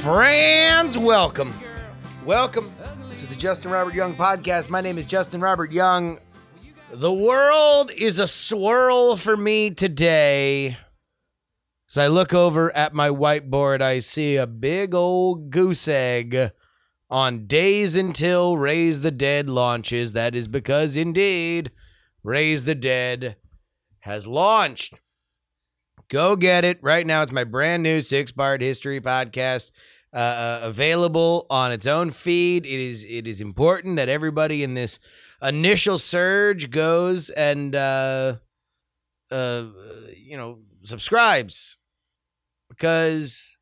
Friends, welcome. Welcome to the Justin Robert Young podcast. My name is Justin Robert Young. The world is a swirl for me today. As I look over at my whiteboard, I see a big old goose egg on days until Raise the Dead launches. That is because, indeed, Raise the Dead has launched. Go get it right now. It's my brand new six part history podcast, uh, available on its own feed. It is it is important that everybody in this initial surge goes and uh, uh, you know subscribes because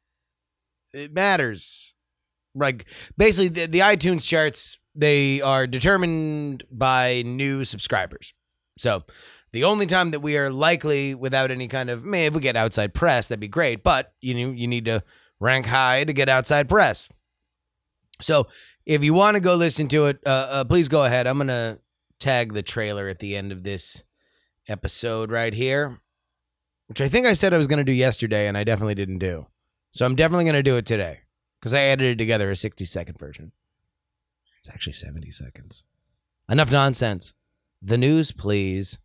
it matters. Like basically, the, the iTunes charts they are determined by new subscribers. So the only time that we are likely without any kind of man, if we get outside press, that'd be great. But you know, you need to rank high to get outside press. So if you want to go listen to it, uh, uh, please go ahead. I'm gonna tag the trailer at the end of this episode right here, which I think I said I was gonna do yesterday, and I definitely didn't do. So I'm definitely gonna do it today because I edited together a 60 second version. It's actually 70 seconds. Enough nonsense. The news, please.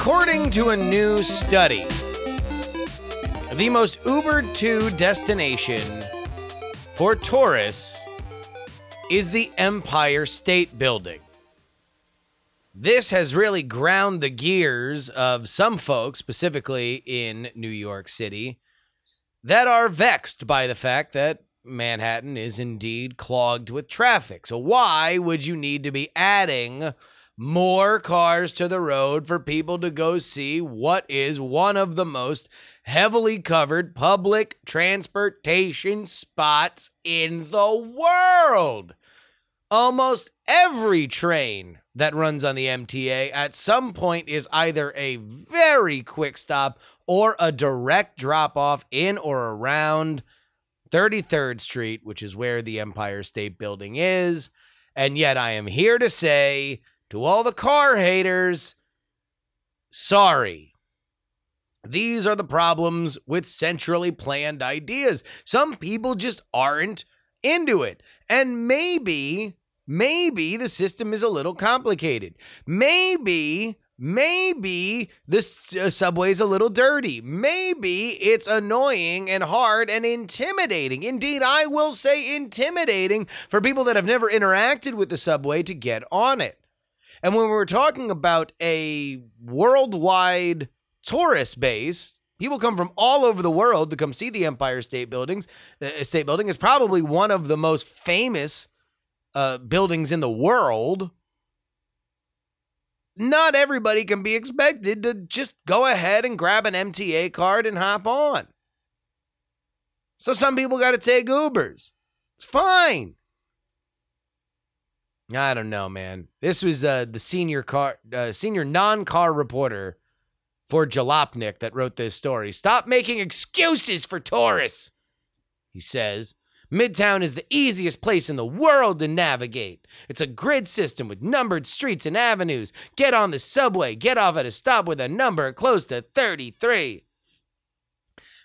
According to a new study, the most Ubered to destination for tourists is the Empire State Building. This has really ground the gears of some folks, specifically in New York City, that are vexed by the fact that Manhattan is indeed clogged with traffic. So, why would you need to be adding more cars to the road for people to go see what is one of the most heavily covered public transportation spots in the world? Almost every train that runs on the MTA at some point is either a very quick stop or a direct drop off in or around 33rd Street, which is where the Empire State Building is. And yet, I am here to say to all the car haters sorry. These are the problems with centrally planned ideas. Some people just aren't into it. And maybe, maybe the system is a little complicated. Maybe, maybe the uh, subway's a little dirty. Maybe it's annoying and hard and intimidating. Indeed, I will say intimidating for people that have never interacted with the subway to get on it. And when we're talking about a worldwide tourist base, people come from all over the world to come see the Empire State Buildings. The State Building is probably one of the most famous uh, buildings in the world. Not everybody can be expected to just go ahead and grab an MTA card and hop on. So some people got to take Ubers. It's fine. I don't know, man. This was uh, the senior car, uh, senior non-car reporter for Jalopnik that wrote this story. Stop making excuses for tourists, he says. Midtown is the easiest place in the world to navigate. It's a grid system with numbered streets and avenues. Get on the subway, get off at a stop with a number close to 33.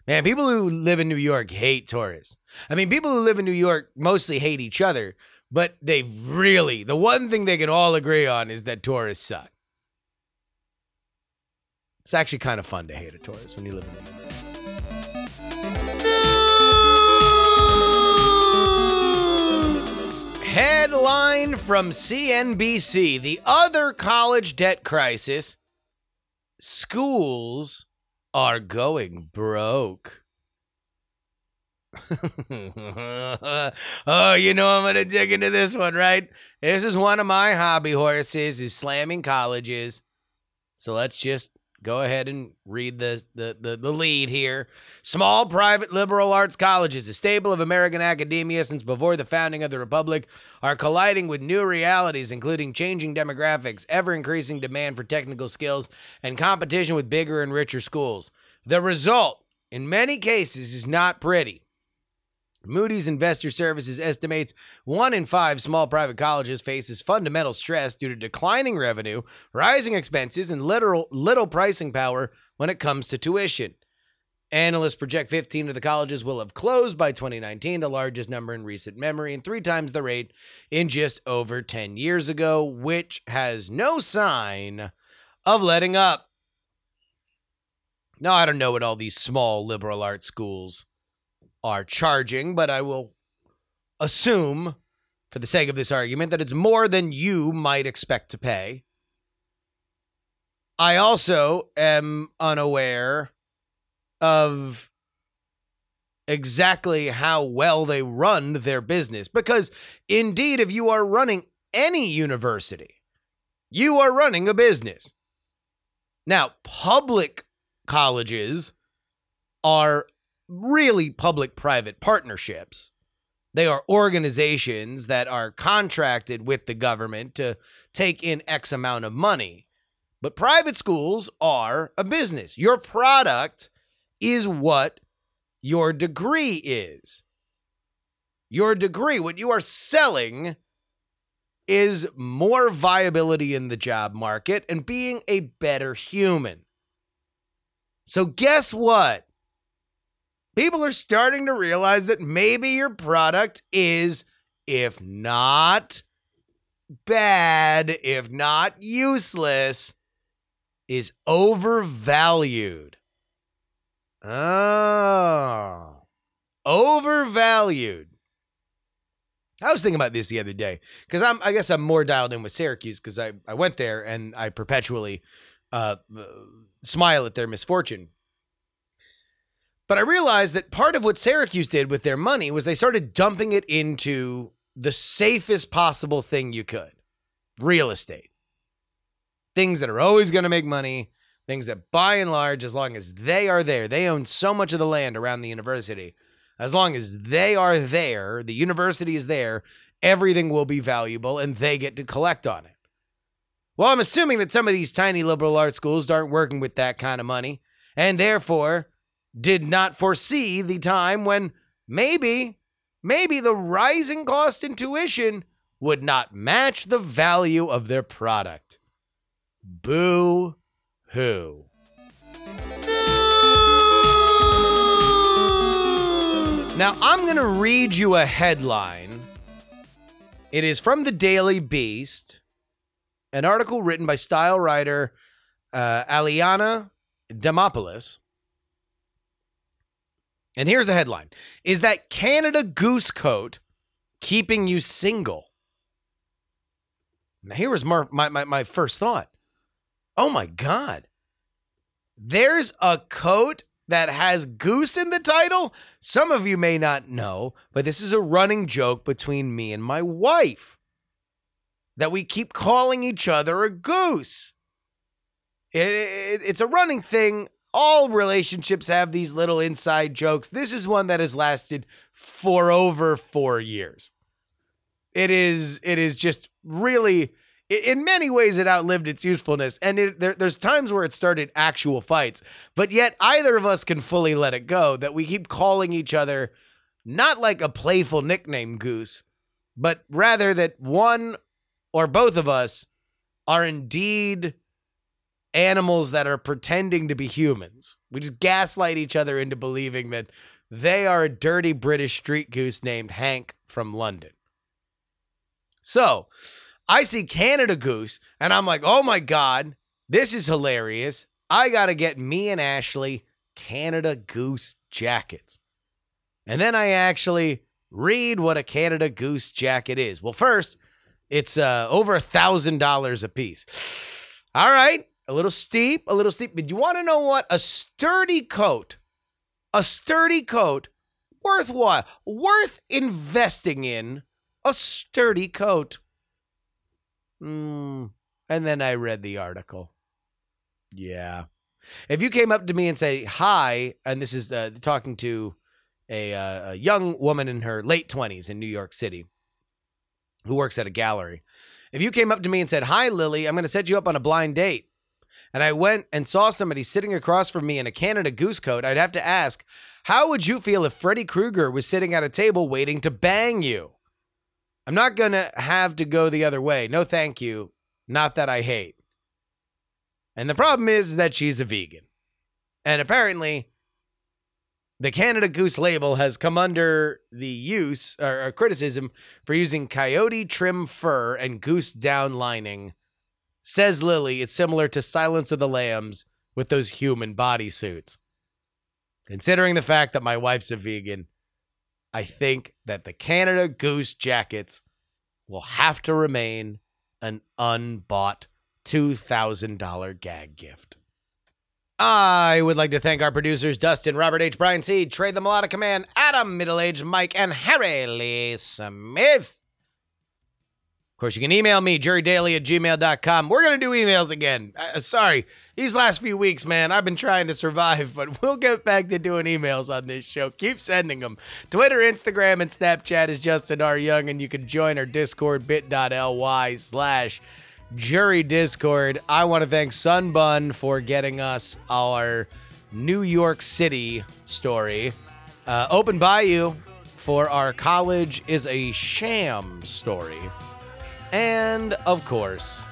Man, people who live in New York hate tourists. I mean, people who live in New York mostly hate each other, but they really, the one thing they can all agree on is that tourists suck. It's actually kind of fun to hate a tourist when you live in New York. Headline from CNBC The other college debt crisis. Schools are going broke. oh, you know I'm to dig into this one, right? This is one of my hobby horses is slamming colleges. So let's just go ahead and read the, the, the, the lead here. Small private liberal arts colleges, a staple of American academia since before the founding of the Republic, are colliding with new realities, including changing demographics, ever increasing demand for technical skills, and competition with bigger and richer schools. The result, in many cases, is not pretty. Moody's Investor Services estimates one in five small private colleges faces fundamental stress due to declining revenue, rising expenses, and literal, little pricing power when it comes to tuition. Analysts project 15 of the colleges will have closed by 2019, the largest number in recent memory, and three times the rate in just over 10 years ago, which has no sign of letting up. Now, I don't know what all these small liberal arts schools are charging, but I will assume, for the sake of this argument, that it's more than you might expect to pay. I also am unaware of exactly how well they run their business. Because indeed, if you are running any university, you are running a business. Now, public colleges are really public private partnerships. They are organizations that are contracted with the government to take in X amount of money. But private schools are a business. Your product is what your degree is. Your degree, what you are selling, is more viability in the job market and being a better human. So, guess what? People are starting to realize that maybe your product is, if not bad, if not useless, is overvalued. Oh, overvalued. I was thinking about this the other day because I'm, I guess I'm more dialed in with Syracuse because I, I went there and I perpetually uh, smile at their misfortune. But I realized that part of what Syracuse did with their money was they started dumping it into the safest possible thing you could real estate. Things that are always going to make money, things that by and large, as long as they are there, they own so much of the land around the university. As long as they are there, the university is there, everything will be valuable and they get to collect on it. Well, I'm assuming that some of these tiny liberal arts schools aren't working with that kind of money and therefore did not foresee the time when maybe, maybe the rising cost in tuition would not match the value of their product. Boo hoo. Now, I'm going to read you a headline. It is from the Daily Beast, an article written by style writer uh, Alaina Demopoulos. And here's the headline Is that Canada Goose Coat keeping you single? Now, here was my, my, my, first thought. Oh my God. There's a coat that has goose in the title? Some of you may not know, but this is a running joke between me and my wife that we keep calling each other a goose. It, it, it's a running thing. All relationships have these little inside jokes. This is one that has lasted for over four years. It is. It is just really in many ways it outlived its usefulness and it, there, there's times where it started actual fights but yet either of us can fully let it go that we keep calling each other not like a playful nickname goose but rather that one or both of us are indeed animals that are pretending to be humans we just gaslight each other into believing that they are a dirty british street goose named hank from london so I see Canada Goose and I'm like, oh my God, this is hilarious. I got to get me and Ashley Canada Goose jackets. And then I actually read what a Canada Goose jacket is. Well, first, it's uh, over a thousand dollars a piece. All right, a little steep, a little steep. But you want to know what? A sturdy coat, a sturdy coat, worthwhile, worth investing in. A sturdy coat. Hmm. And then I read the article. Yeah. If you came up to me and say hi, and this is uh, talking to a, uh, a young woman in her late 20s in New York City who works at a gallery. If you came up to me and said, Hi, Lily, I'm going to set you up on a blind date, and I went and saw somebody sitting across from me in a Canada goose coat, I'd have to ask, How would you feel if Freddy Krueger was sitting at a table waiting to bang you? I'm not going to have to go the other way. No, thank you. Not that I hate. And the problem is that she's a vegan. And apparently, the Canada Goose label has come under the use or, or criticism for using coyote trim fur and goose down lining. Says Lily, it's similar to Silence of the Lambs with those human bodysuits. Considering the fact that my wife's a vegan, I think that the Canada Goose jackets will have to remain an unbought $2,000 gag gift. I would like to thank our producers Dustin, Robert H. Brian C., Trey the Melodic Command, Adam, Middle Aged Mike, and Harry Lee Smith. Of course, you can email me, jurydaily at gmail.com. We're going to do emails again. Uh, sorry, these last few weeks, man, I've been trying to survive, but we'll get back to doing emails on this show. Keep sending them. Twitter, Instagram, and Snapchat is Justin R. Young, and you can join our Discord, bit.ly slash jury Discord. I want to thank Sunbun for getting us our New York City story. Uh, Open Bayou for our college is a sham story. And of course,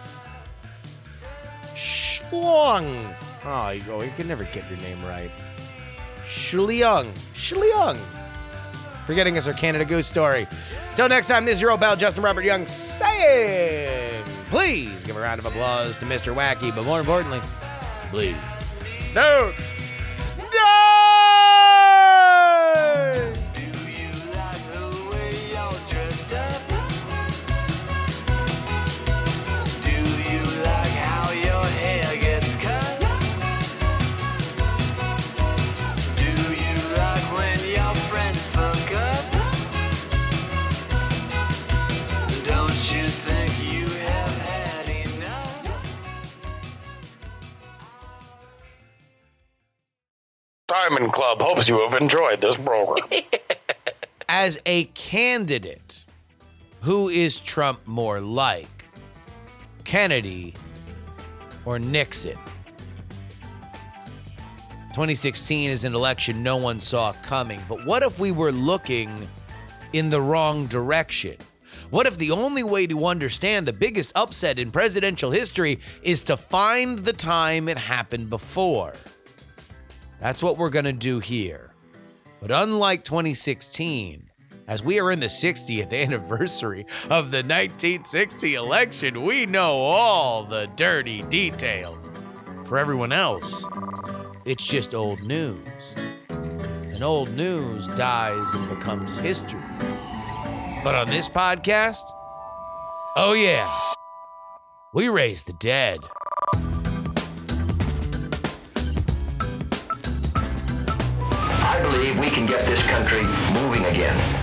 Schlong. Oh, ah, you, oh, you can never get your name right. Shliung. Shliung. For getting us our Canada Goose story. Till next time, this is your old pal Justin Robert Young saying, please give a round of applause to Mr. Wacky, but more importantly, please don't Diamond Club hopes you have enjoyed this program. As a candidate, who is Trump more like? Kennedy or Nixon? 2016 is an election no one saw coming, but what if we were looking in the wrong direction? What if the only way to understand the biggest upset in presidential history is to find the time it happened before? That's what we're going to do here. But unlike 2016, as we are in the 60th anniversary of the 1960 election, we know all the dirty details. For everyone else, it's just old news. And old news dies and becomes history. But on this podcast, oh yeah, we raise the dead. Moving again.